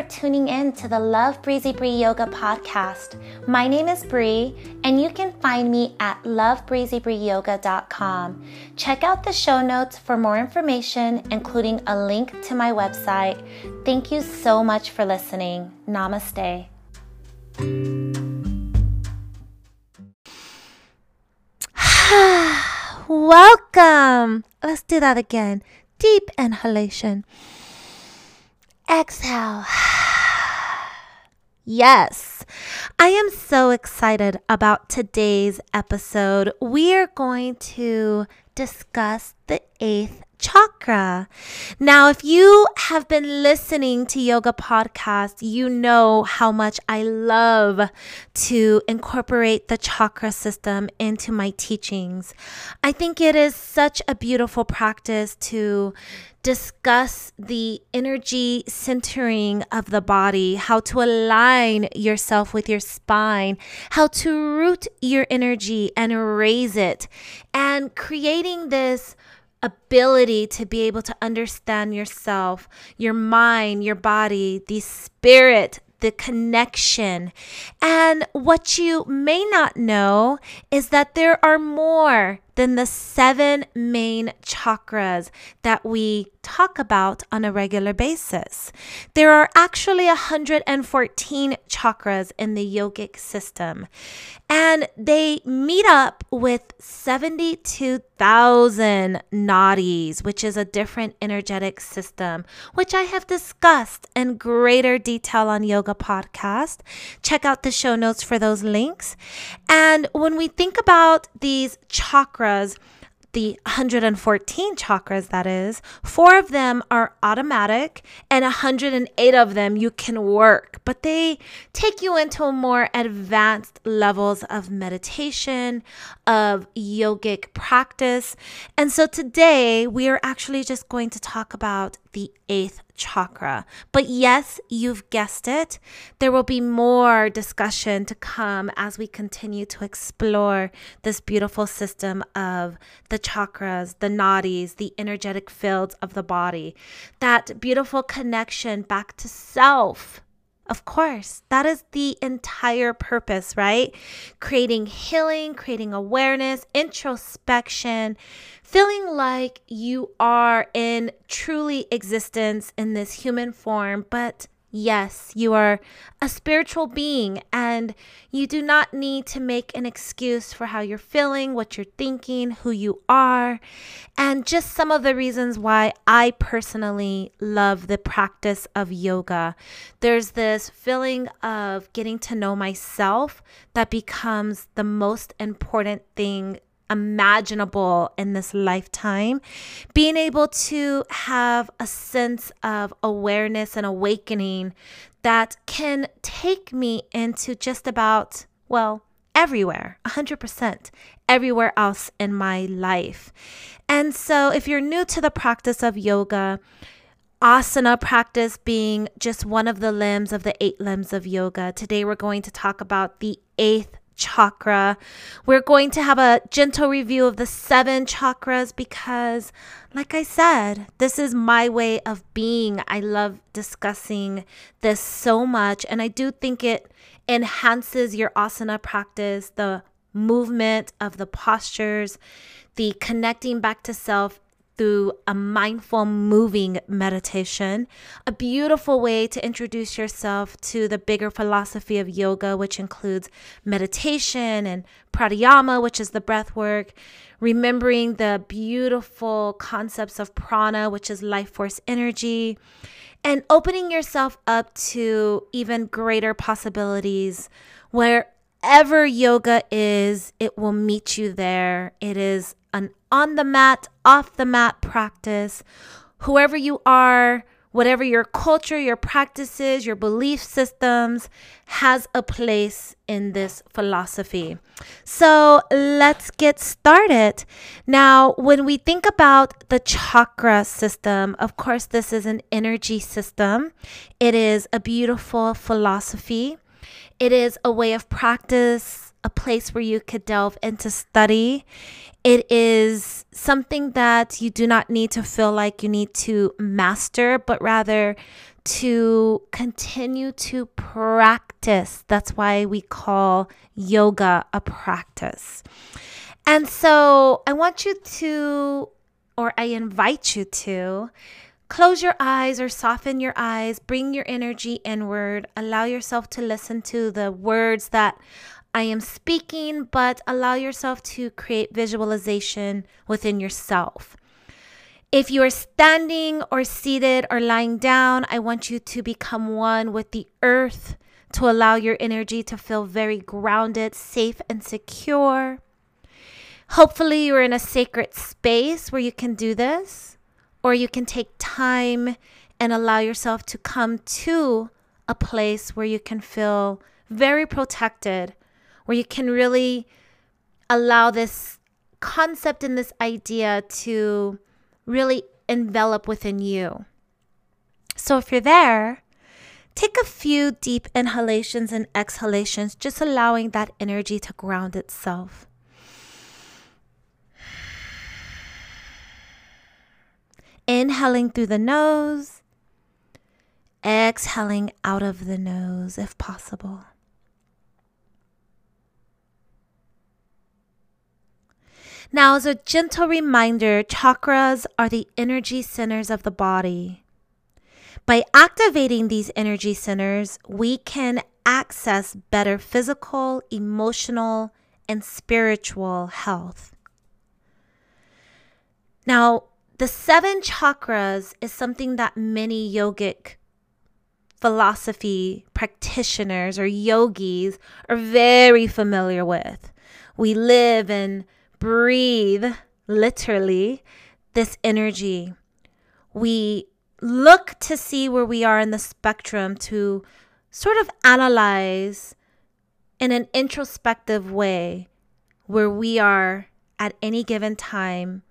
for tuning in to the Love Breezy Bree Yoga podcast. My name is Bree, and you can find me at lovebreezybreeyoga.com. Check out the show notes for more information, including a link to my website. Thank you so much for listening. Namaste. Welcome. Let's do that again. Deep inhalation. Exhale. Yes, I am so excited about today's episode. We are going to discuss the eighth chakra. Now, if you have been listening to yoga podcasts, you know how much I love to incorporate the chakra system into my teachings. I think it is such a beautiful practice to discuss the energy centering of the body, how to align yourself with your spine, how to root your energy and raise it, and creating this ability to be able to understand yourself, your mind, your body, the spirit, the connection. And what you may not know is that there are more than the seven main chakras that we talk about on a regular basis. There are actually 114 chakras in the yogic system, and they meet up with 72,000 nadis, which is a different energetic system, which I have discussed in greater detail on Yoga Podcast. Check out the show notes for those links. And when we think about these chakras, chakras, the 114 chakras, that is, four of them are automatic and 108 of them you can work, but they take you into more advanced levels of meditation, of yogic practice. And so today we are actually just going to talk about the eighth chakra. But yes, you've guessed it, there will be more discussion to come as we continue to explore this beautiful system of the chakras, the nadis, the energetic fields of the body, that beautiful connection back to self of course, that is the entire purpose, right? Creating healing, creating awareness, introspection, feeling like you are in truly existence in this human form, but Yes, you are a spiritual being and you do not need to make an excuse for how you're feeling, what you're thinking, who you are, and just some of the reasons why I personally love the practice of yoga. There's this feeling of getting to know myself that becomes the most important thing imaginable in this lifetime. Being able to have a sense of awareness and awakening that can take me into just about, well, everywhere, 100%, everywhere else in my life. And so, if you're new to the practice of yoga, asana practice being just one of the limbs of the eight limbs of yoga, today we're going to talk about the eighth chakra. We're going to have a gentle review of the seven chakras because, like I said, this is my way of being. I love discussing this so much, and I do think it enhances your asana practice, the movement of the postures, the connecting back to self through a mindful moving meditation, a beautiful way to introduce yourself to the bigger philosophy of yoga, which includes meditation and pranayama, which is the breath work, remembering the beautiful concepts of prana, which is life force energy, and opening yourself up to even greater possibilities wherever yoga is, it will meet you there. It is an on the mat, off the mat practice. Whoever you are, whatever your culture, your practices, your belief systems has a place in this philosophy. So let's get started. Now, when we think about the chakra system, of course, this is an energy system, it is a beautiful philosophy, it is a way of practice a place where you could delve into study. It is something that you do not need to feel like you need to master, but rather to continue to practice. That's why we call yoga a practice. And so I want you to, or I invite you to, close your eyes or soften your eyes, bring your energy inward, allow yourself to listen to the words that I am speaking, but allow yourself to create visualization within yourself. If you are standing or seated or lying down, I want you to become one with the earth to allow your energy to feel very grounded, safe, and secure. Hopefully, you're in a sacred space where you can do this, or you can take time and allow yourself to come to a place where you can feel very protected, where you can really allow this concept and this idea to really envelop within you. So if you're there, take a few deep inhalations and exhalations, just allowing that energy to ground itself. Inhaling through the nose, exhaling out of the nose if possible. Now, as a gentle reminder, chakras are the energy centers of the body. By activating these energy centers, we can access better physical, emotional, and spiritual health. Now, the seven chakras is something that many yogic philosophy practitioners or yogis are very familiar with. We live and breathe literally this energy. We look to see where we are in the spectrum to sort of analyze in an introspective way where we are at any given time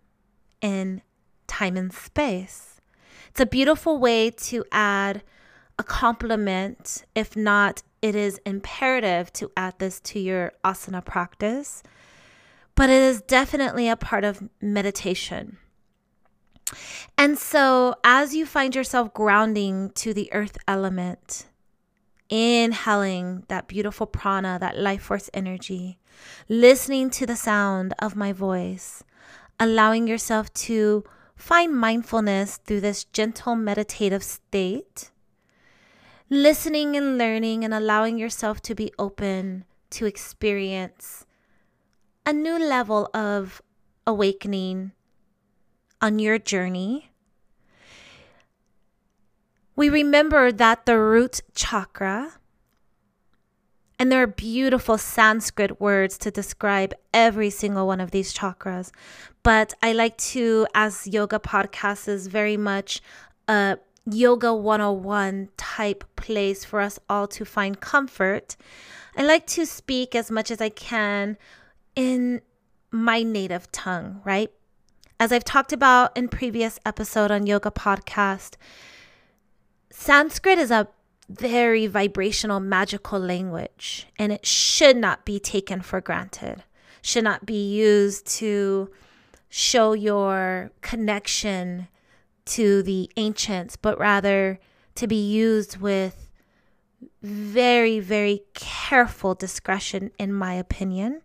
in time and space. It's a beautiful way to add a complement, if not, it is imperative to add this to your asana practice but it is definitely a part of meditation. And so, as you find yourself grounding to the earth element, inhaling that beautiful prana, that life force energy, listening to the sound of my voice, allowing yourself to find mindfulness through this gentle meditative state, listening and learning and allowing yourself to be open to experience a new level of awakening on your journey. We remember that the root chakra, and there are beautiful Sanskrit words to describe every single one of these chakras. But I like to, as yoga podcast is very much a yoga 101 type place for us all to find comfort. I like to speak as much as I can in my native tongue, right? As I've talked about in previous episode on Yoga Podcast, Sanskrit is a very vibrational, magical language, and it should not be taken for granted. Should not be used to show your connection to the ancients, but rather to be used with very, very careful discretion, in my opinion.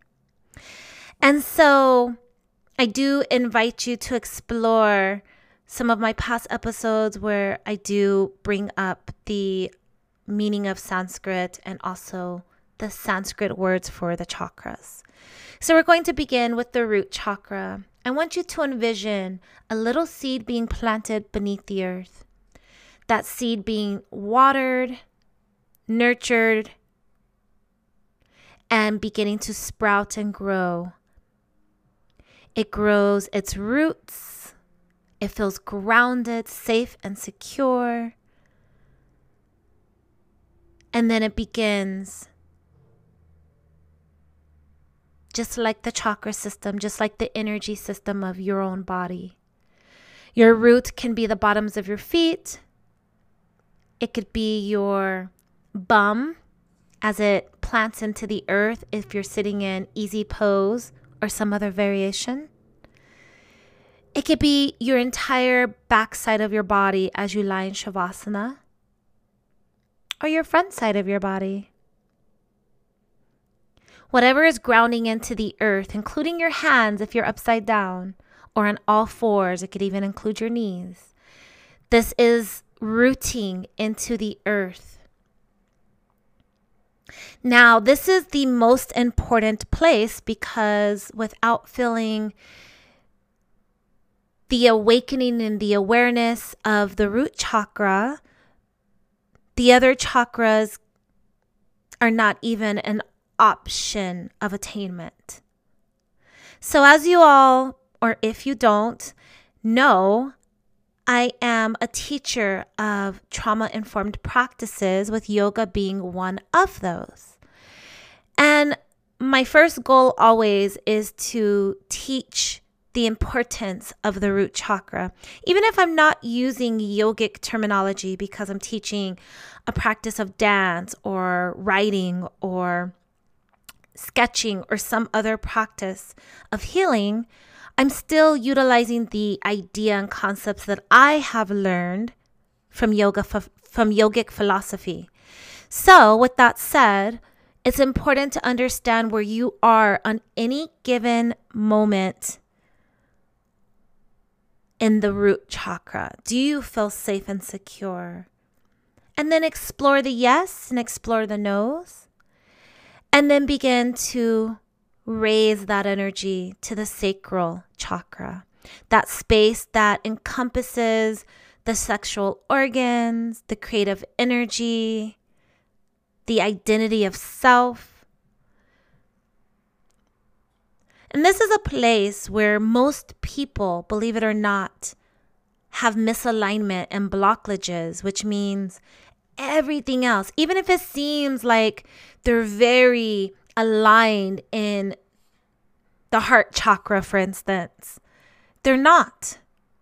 And so I do invite you to explore some of my past episodes where I do bring up the meaning of Sanskrit and also the Sanskrit words for the chakras. So we're going to begin with the root chakra. I want you to envision a little seed being planted beneath the earth. That seed being watered, nurtured, and beginning to sprout and grow it grows its roots. It feels grounded, safe, and secure. And then it begins, just like the chakra system, just like the energy system of your own body. Your root can be the bottoms of your feet, it could be your bum as it plants into the earth if you're sitting in easy pose or some other variation. It could be your entire backside of your body as you lie in Shavasana, or your front side of your body. Whatever is grounding into the earth, including your hands if you're upside down, or on all fours, it could even include your knees. This is rooting into the earth. Now, this is the most important place because without feeling the awakening and the awareness of the root chakra, the other chakras are not even an option of attainment. So, as you all, or if you don't, know, I am a teacher of trauma informed practices, with yoga being one of those. And my first goal always is to teach the importance of the root chakra. Even if I'm not using yogic terminology because I'm teaching a practice of dance or writing or sketching or some other practice of healing, I'm still utilizing the idea and concepts that I have learned from yoga from yogic philosophy. So, with that said, it's important to understand where you are on any given moment in the root chakra? Do you feel safe and secure? And then explore the yes and explore the no's. And then begin to raise that energy to the sacral chakra, that space that encompasses the sexual organs, the creative energy, the identity of self, And this is a place where most people, believe it or not, have misalignment and blockages, which means everything else, even if it seems like they're very aligned in the heart chakra, for instance, they're not.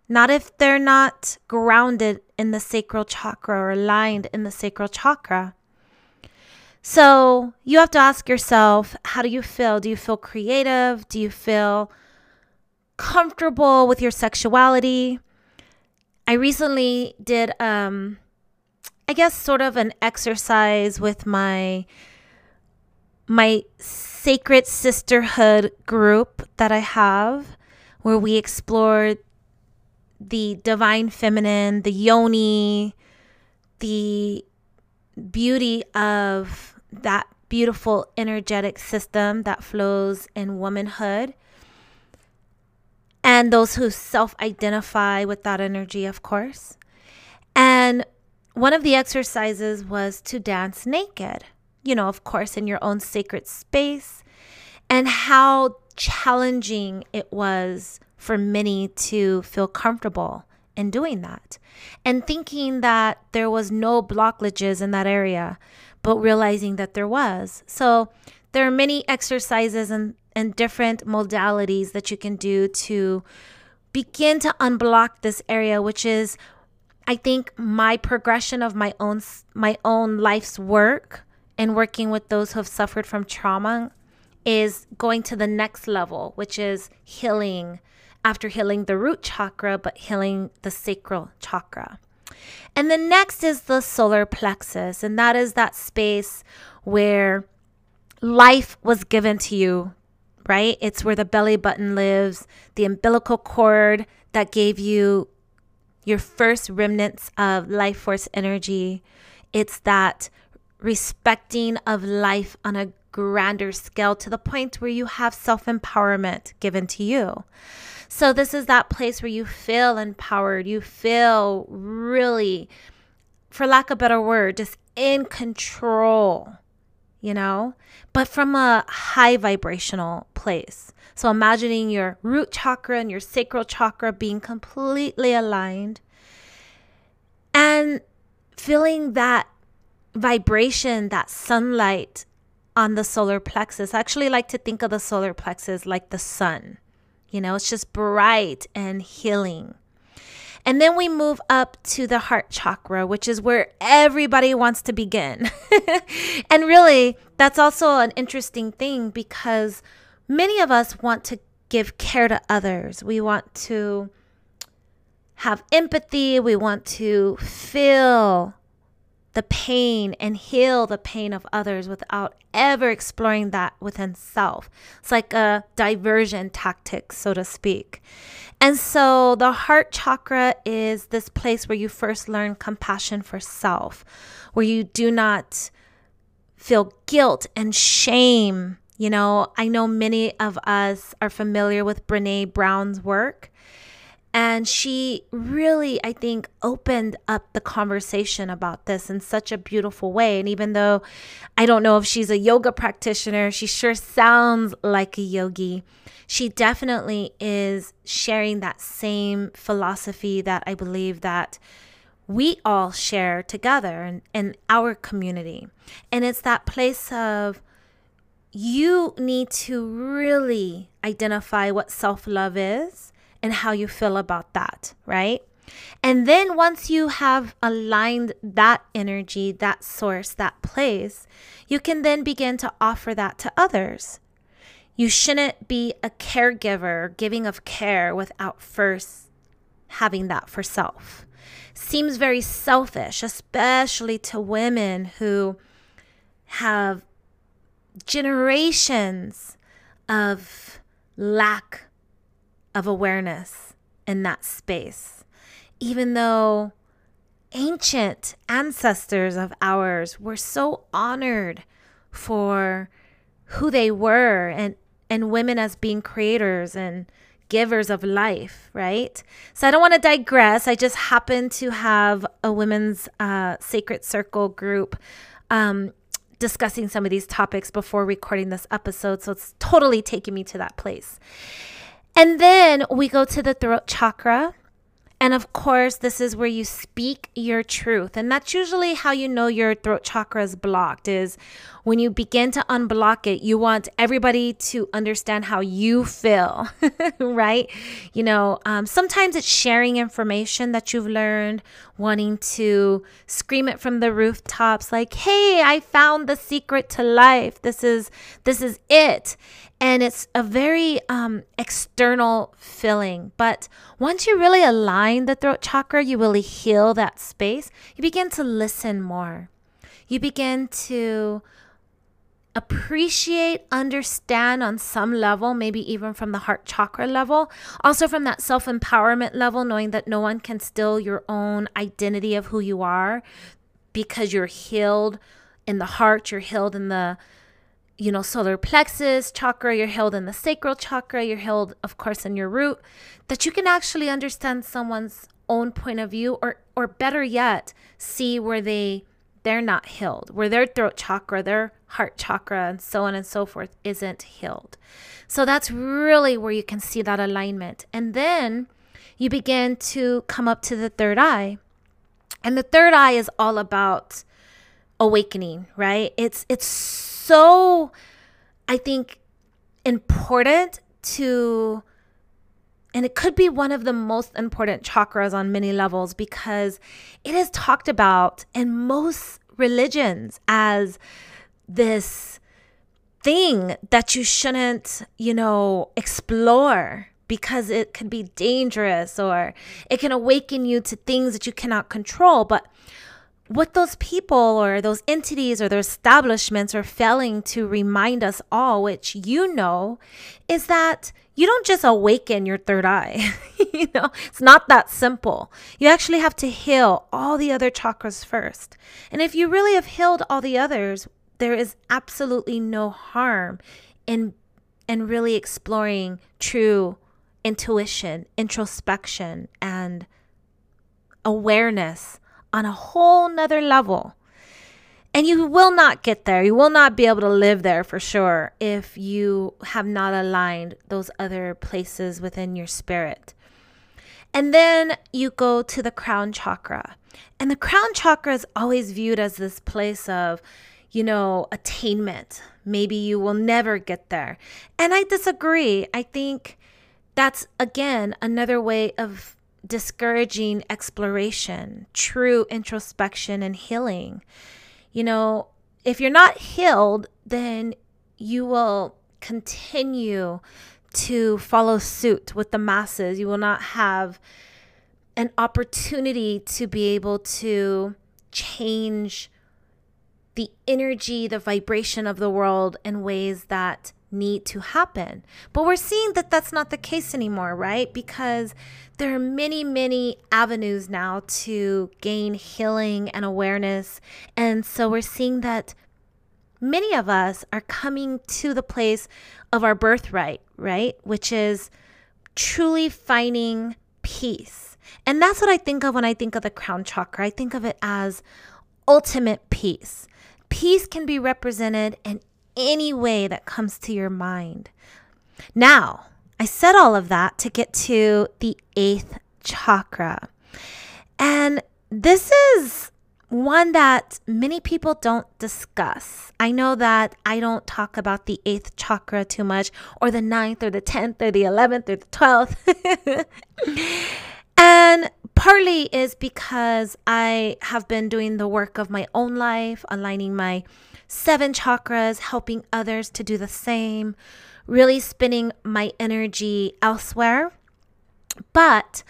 Not if they're not grounded in the sacral chakra or aligned in the sacral chakra. So you have to ask yourself how do you feel? Do you feel creative? Do you feel comfortable with your sexuality? I recently did, um, I guess, sort of an exercise with my my sacred sisterhood group that I have, where we explore the divine feminine, the yoni, the beauty of that beautiful energetic system that flows in womanhood. And those who self identify with that energy, of course. And one of the exercises was to dance naked, you know, of course, in your own sacred space, and how challenging it was for many to feel comfortable in doing that and thinking that there was no blockages in that area but realizing that there was. So there are many exercises and, and different modalities that you can do to begin to unblock this area, which is I think my progression of my own my own life's work and working with those who have suffered from trauma is going to the next level, which is healing after healing the root chakra, but healing the sacral chakra. And the next is the solar plexus, and that is that space where life was given to you, right? It's where the belly button lives, the umbilical cord that gave you your first remnants of life force energy. It's that respecting of life on a grander scale to the point where you have self empowerment given to you. So, this is that place where you feel empowered, you feel really, for lack of a better word, just in control, you know, but from a high vibrational place. So, imagining your root chakra and your sacral chakra being completely aligned and feeling that vibration, that sunlight on the solar plexus. I actually like to think of the solar plexus like the sun. You know, it's just bright and healing. And then we move up to the heart chakra, which is where everybody wants to begin. and really, that's also an interesting thing because many of us want to give care to others. We want to have empathy. We want to feel the pain and heal the pain of others without ever exploring that within self. It's like a diversion tactic, so to speak. And so the heart chakra is this place where you first learn compassion for self, where you do not feel guilt and shame. You know, I know many of us are familiar with Brene Brown's work. And she really, I think, opened up the conversation about this in such a beautiful way. And even though I don't know if she's a yoga practitioner, she sure sounds like a yogi. She definitely is sharing that same philosophy that I believe that we all share together in, in our community. And it's that place of you need to really identify what self love is and how you feel about that, right? And then once you have aligned that energy, that source, that place, you can then begin to offer that to others. You shouldn't be a caregiver, giving of care without first having that for self. Seems very selfish, especially to women who have generations of lack of awareness in that space, even though ancient ancestors of ours were so honored for who they were and and women as being creators and givers of life, right? So I don't want to digress. I just happen to have a women's uh, sacred circle group um, discussing some of these topics before recording this episode. So it's totally taking me to that place. And then we go to the throat chakra. And of course, this is where you speak your truth. And that's usually how you know your throat chakra is blocked is when you begin to unblock it, you want everybody to understand how you feel, right? You know, um, sometimes it's sharing information that you've learned, wanting to scream it from the rooftops like, "Hey, I found the secret to life. This is this is it." and it's a very um, external feeling. But once you really align the throat chakra, you really heal that space. You begin to listen more. You begin to appreciate, understand on some level, maybe even from the heart chakra level, also from that self empowerment level, knowing that no one can steal your own identity of who you are because you're healed in the heart, you're healed in the you know, solar plexus chakra, you're held in the sacral chakra, you're held, of course, in your root, that you can actually understand someone's own point of view or or better yet, see where they they're not healed, where their throat chakra, their heart chakra, and so on and so forth isn't healed. So that's really where you can see that alignment. And then you begin to come up to the third eye. And the third eye is all about awakening, right? It's it's so, I think, important to, and it could be one of the most important chakras on many levels because it is talked about in most religions as this thing that you shouldn't, you know, explore because it could be dangerous or it can awaken you to things that you cannot control. But what those people or those entities or those establishments are failing to remind us all, which you know, is that you don't just awaken your third eye. you know, it's not that simple. You actually have to heal all the other chakras first. And if you really have healed all the others, there is absolutely no harm in in really exploring true intuition, introspection, and awareness on a whole nother level. And you will not get there. You will not be able to live there for sure if you have not aligned those other places within your spirit. And then you go to the crown chakra. And the crown chakra is always viewed as this place of, you know, attainment. Maybe you will never get there. And I disagree. I think that's, again, another way of discouraging exploration, true introspection, and healing. You know, if you're not healed, then you will continue to follow suit with the masses. You will not have an opportunity to be able to change the energy, the vibration of the world in ways that need to happen. But we're seeing that that's not the case anymore, right? Because there are many, many avenues now to gain healing and awareness. And so we're seeing that many of us are coming to the place of our birthright, right? Which is truly finding peace. And that's what I think of when I think of the crown chakra. I think of it as ultimate peace. Peace can be represented in any way that comes to your mind. Now, I said all of that to get to the eighth chakra. And this is one that many people don't discuss. I know that I don't talk about the eighth chakra too much, or the ninth, or the tenth, or the eleventh, or the twelfth. and partly is because I have been doing the work of my own life, aligning my seven chakras, helping others to do the same, really spinning my energy elsewhere. But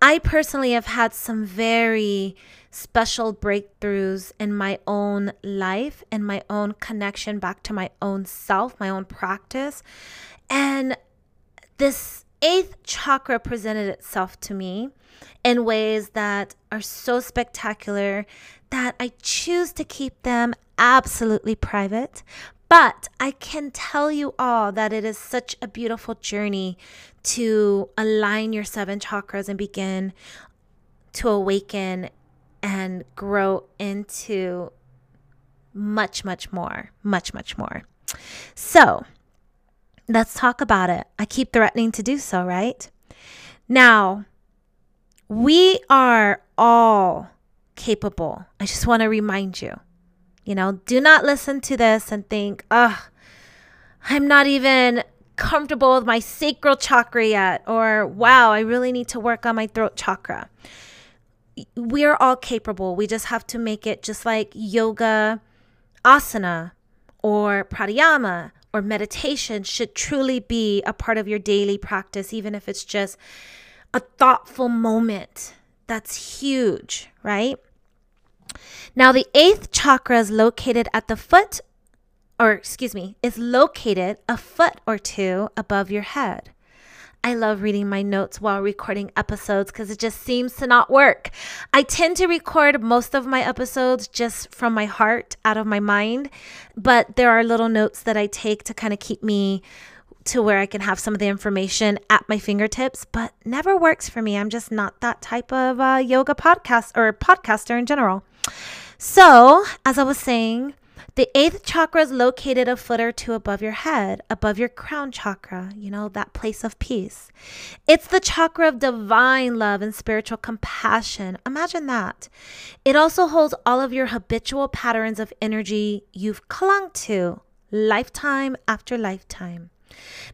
I personally have had some very special breakthroughs in my own life and my own connection back to my own self, my own practice. And this eighth chakra presented itself to me in ways that are so spectacular that I choose to keep them absolutely private. But I can tell you all that it is such a beautiful journey to align your seven chakras and begin to awaken and grow into much, much more, much, much more. So let's talk about it. I keep threatening to do so, right? Now, we are all capable. I just want to remind you. You know, do not listen to this and think, ugh, I'm not even comfortable with my sacral chakra yet, or wow, I really need to work on my throat chakra. We are all capable. We just have to make it just like yoga, asana, or pranayama, or meditation should truly be a part of your daily practice, even if it's just a thoughtful moment. That's huge, right? Now, the eighth chakra is located at the foot, or excuse me, is located a foot or two above your head. I love reading my notes while recording episodes because it just seems to not work. I tend to record most of my episodes just from my heart, out of my mind, but there are little notes that I take to kind of keep me to where I can have some of the information at my fingertips, but never works for me. I'm just not that type of uh, yoga podcast or podcaster in general. So, as I was saying, the eighth chakra is located a foot or two above your head, above your crown chakra, you know, that place of peace. It's the chakra of divine love and spiritual compassion. Imagine that. It also holds all of your habitual patterns of energy you've clung to lifetime after lifetime.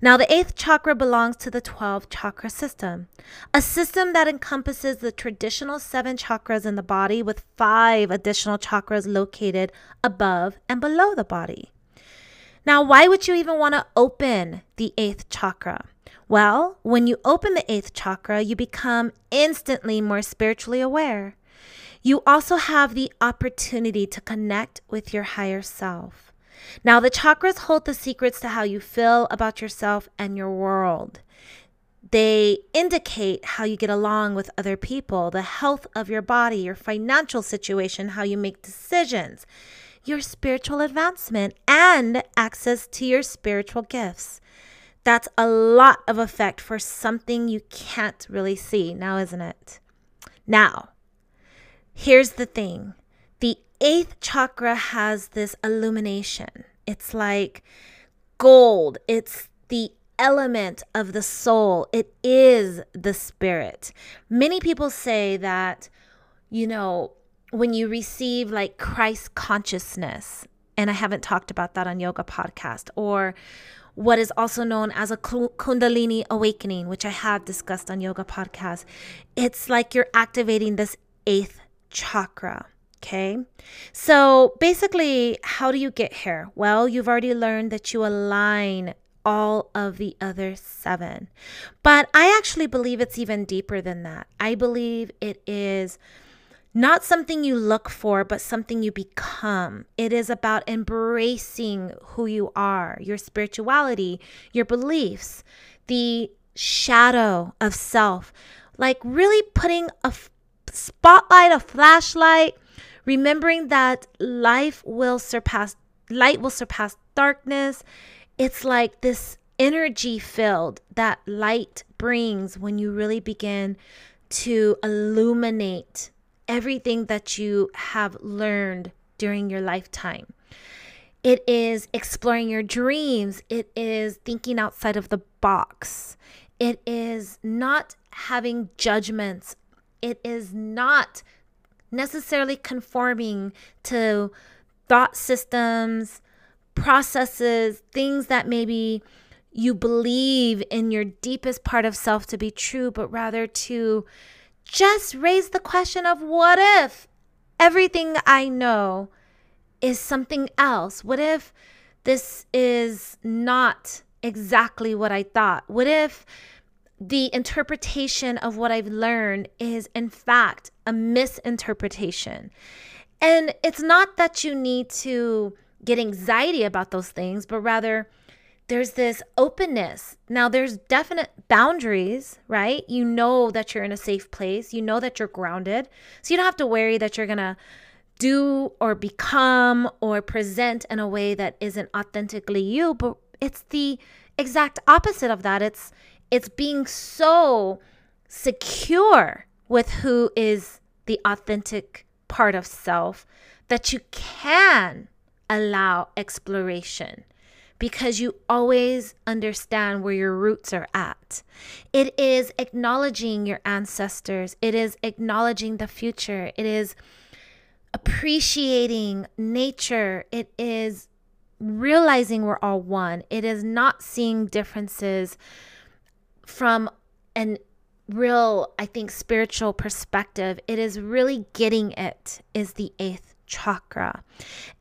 Now, the eighth chakra belongs to the 12 chakra system, a system that encompasses the traditional seven chakras in the body with five additional chakras located above and below the body. Now, why would you even want to open the eighth chakra? Well, when you open the eighth chakra, you become instantly more spiritually aware. You also have the opportunity to connect with your higher self. Now, the chakras hold the secrets to how you feel about yourself and your world. They indicate how you get along with other people, the health of your body, your financial situation, how you make decisions, your spiritual advancement, and access to your spiritual gifts. That's a lot of effect for something you can't really see now, isn't it? Now, here's the thing eighth chakra has this illumination. It's like gold, it's the element of the soul, it is the spirit. Many people say that, you know, when you receive like Christ consciousness, and I haven't talked about that on Yoga Podcast, or what is also known as a Kundalini awakening, which I have discussed on Yoga Podcast. It's like you're activating this eighth chakra. Okay. So basically, how do you get here? Well, you've already learned that you align all of the other seven. But I actually believe it's even deeper than that. I believe it is not something you look for, but something you become. It is about embracing who you are, your spirituality, your beliefs, the shadow of self. Like really putting a spotlight, a flashlight, remembering that life will surpass, light will surpass darkness. It's like this energy filled that light brings when you really begin to illuminate everything that you have learned during your lifetime. It is exploring your dreams. It is thinking outside of the box. It is not having judgments. It is not necessarily conforming to thought systems, processes, things that maybe you believe in your deepest part of self to be true, but rather to just raise the question of what if everything I know is something else? What if this is not exactly what I thought? What if the interpretation of what I've learned is, in fact, a misinterpretation? And it's not that you need to get anxiety about those things, but rather there's this openness. Now, there's definite boundaries, right? You know that you're in a safe place, you know that you're grounded. So you don't have to worry that you're going to do or become or present in a way that isn't authentically you, but it's the exact opposite of that. It's it's being so secure with who is the authentic part of self that you can allow exploration because you always understand where your roots are at. It is acknowledging your ancestors, it is acknowledging the future, it is appreciating nature, it is realizing we're all one, it is not seeing differences from an real, I think, spiritual perspective. It is really getting it, is the eighth chakra.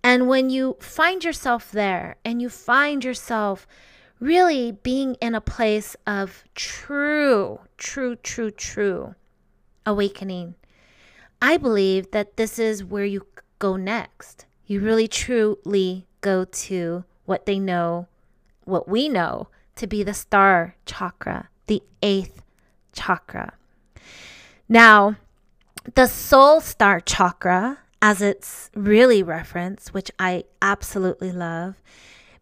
And when you find yourself there and you find yourself really being in a place of true, true, true, true awakening, I believe that this is where you go next. You really truly go to what they know, what we know to be the star chakra, the eighth chakra. Now, the soul star chakra as it's really referenced, which I absolutely love,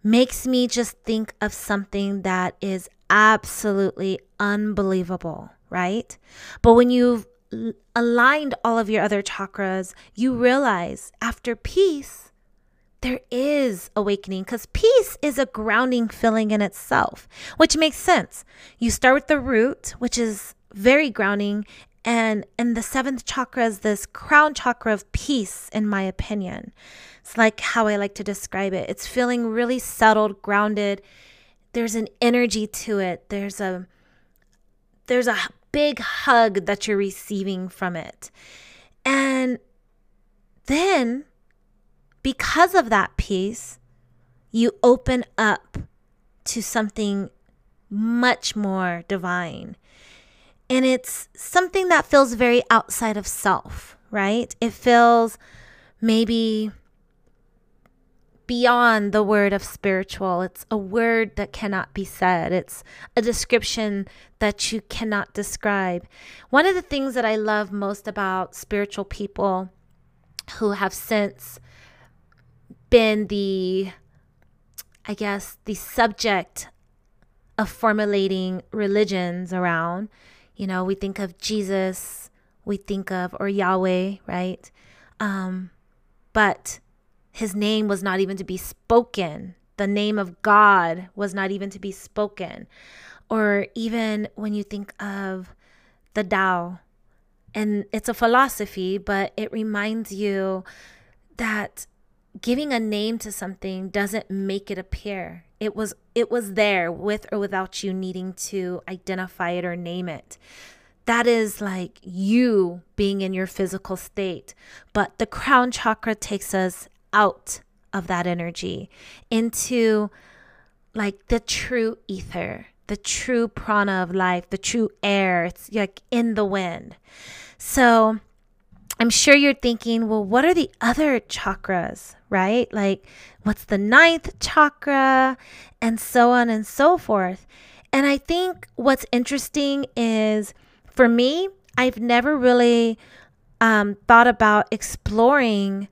makes me just think of something that is absolutely unbelievable, right? But when you've aligned all of your other chakras, you realize after peace, there is awakening because peace is a grounding feeling in itself, which makes sense. You start with the root, which is very grounding, and and the seventh chakra is this crown chakra of peace in my opinion. It's like how i like to describe it. It's feeling really settled grounded. There's an energy to it. There's a there's a big hug that you're receiving from it. And then because of that peace you open up to something much more divine and it's something that feels very outside of self, right? It feels maybe beyond the word of spiritual. It's a word that cannot be said, it's a description that you cannot describe. One of the things that I love most about spiritual people who have since been the, I guess, the subject of formulating religions around you know, we think of Jesus, we think of, or Yahweh, right? Um, but his name was not even to be spoken. The name of God was not even to be spoken. Or even when you think of the Tao, and it's a philosophy, but it reminds you that giving a name to something doesn't make it appear. It was it was there with or without you needing to identify it or name it. That is like you being in your physical state. But the crown chakra takes us out of that energy into like the true ether, the true prana of life, the true air. It's like in the wind. So I'm sure you're thinking, well, what are the other chakras, right? Like, what's the ninth chakra, and so on and so forth. And I think what's interesting is for me, I've never really um, thought about exploring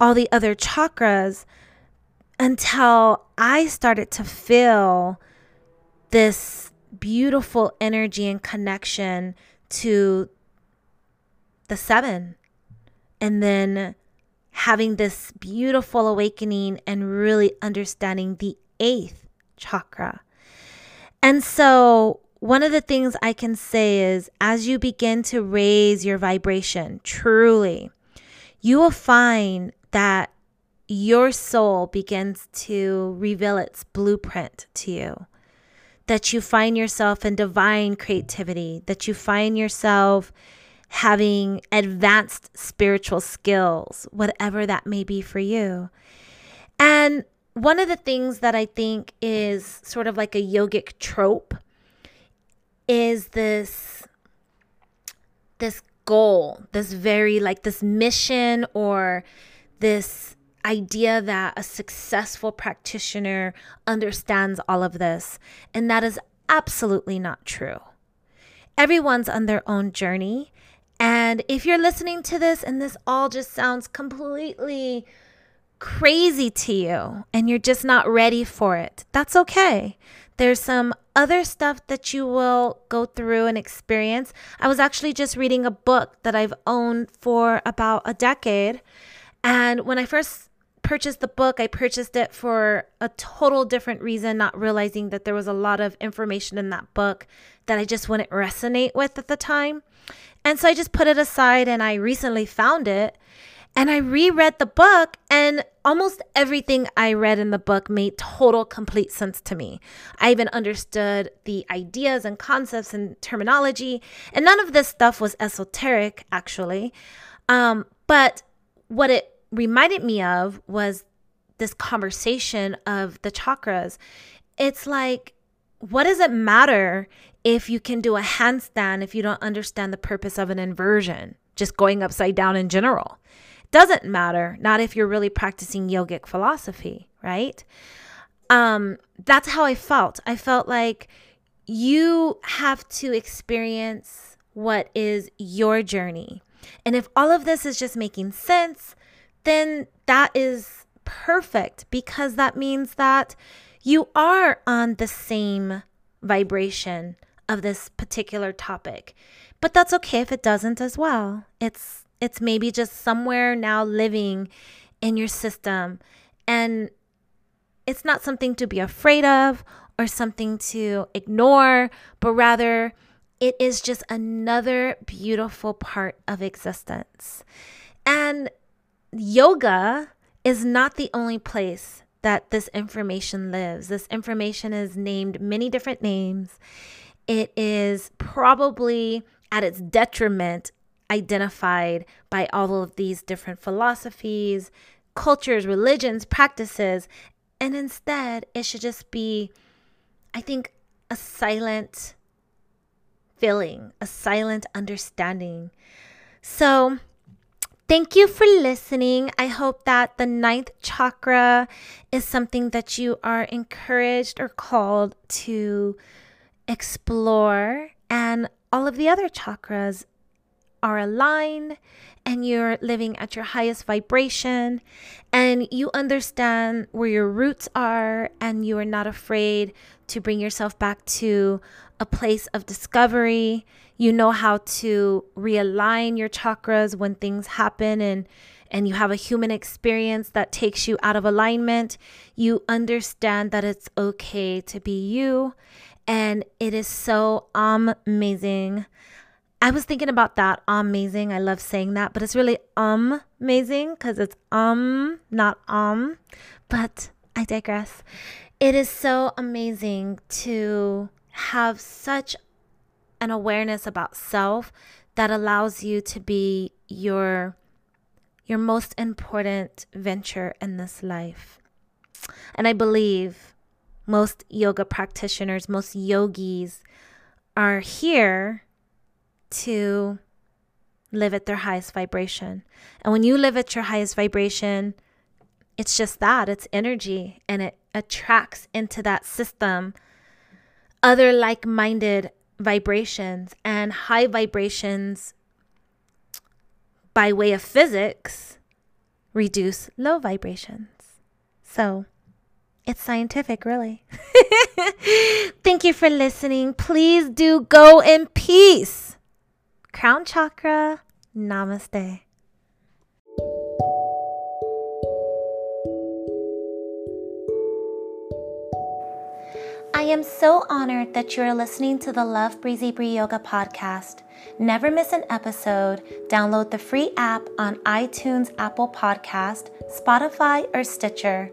all the other chakras until I started to feel this beautiful energy and connection to the seven. And then having this beautiful awakening and really understanding the eighth chakra. And so, one of the things I can say is as you begin to raise your vibration, truly, you will find that your soul begins to reveal its blueprint to you. That you find yourself in divine creativity, that you find yourself having advanced spiritual skills, whatever that may be for you. And one of the things that I think is sort of like a yogic trope is this this goal, this very like this mission or this idea that a successful practitioner understands all of this. And that is absolutely not true. Everyone's on their own journey. And if you're listening to this and this all just sounds completely crazy to you and you're just not ready for it, that's okay. There's some other stuff that you will go through and experience. I was actually just reading a book that I've owned for about a decade. And when I first purchased the book, I purchased it for a total different reason, not realizing that there was a lot of information in that book that I just wouldn't resonate with at the time. And so I just put it aside and I recently found it and I reread the book, and almost everything I read in the book made total, complete sense to me. I even understood the ideas and concepts and terminology, and none of this stuff was esoteric, actually. Um, but what it reminded me of was this conversation of the chakras. It's like, what does it matter if you can do a handstand if you don't understand the purpose of an inversion, just going upside down in general. Doesn't matter, not if you're really practicing yogic philosophy, right? Um, that's how I felt. I felt like you have to experience what is your journey. And if all of this is just making sense, then that is perfect because that means that you are on the same vibration of this particular topic. But that's okay if it doesn't as well. It's it's maybe just somewhere now living in your system and it's not something to be afraid of or something to ignore, but rather it is just another beautiful part of existence. And yoga is not the only place that this information lives. This information is named many different names it is probably at its detriment identified by all of these different philosophies, cultures, religions, practices. And instead, it should just be, I think, a silent feeling, a silent understanding. So, Thank you for listening. I hope that the ninth chakra is something that you are encouraged or called to explore, and all of the other chakras are aligned and you're living at your highest vibration and you understand where your roots are and you are not afraid to bring yourself back to a place of discovery. You know how to realign your chakras when things happen and and you have a human experience that takes you out of alignment. You understand that it's okay to be you and it is so amazing. I was thinking about that amazing. I love saying that, but it's really um amazing because it's um, not um. But I digress. it is so amazing to have such an awareness about self that allows you to be your your most important venture in this life. And I believe most yoga practitioners, most yogis are here to live at their highest vibration. And when you live at your highest vibration, it's just that it's energy and it attracts into that system other like minded vibrations and high vibrations by way of physics reduce low vibrations. So it's scientific, really. Thank you for listening. Please do go in peace. Crown Chakra, namaste. I am so honored that you are listening to the Love Breezy Bree Yoga podcast. Never miss an episode. Download the free app on iTunes, Apple Podcast, Spotify, or Stitcher.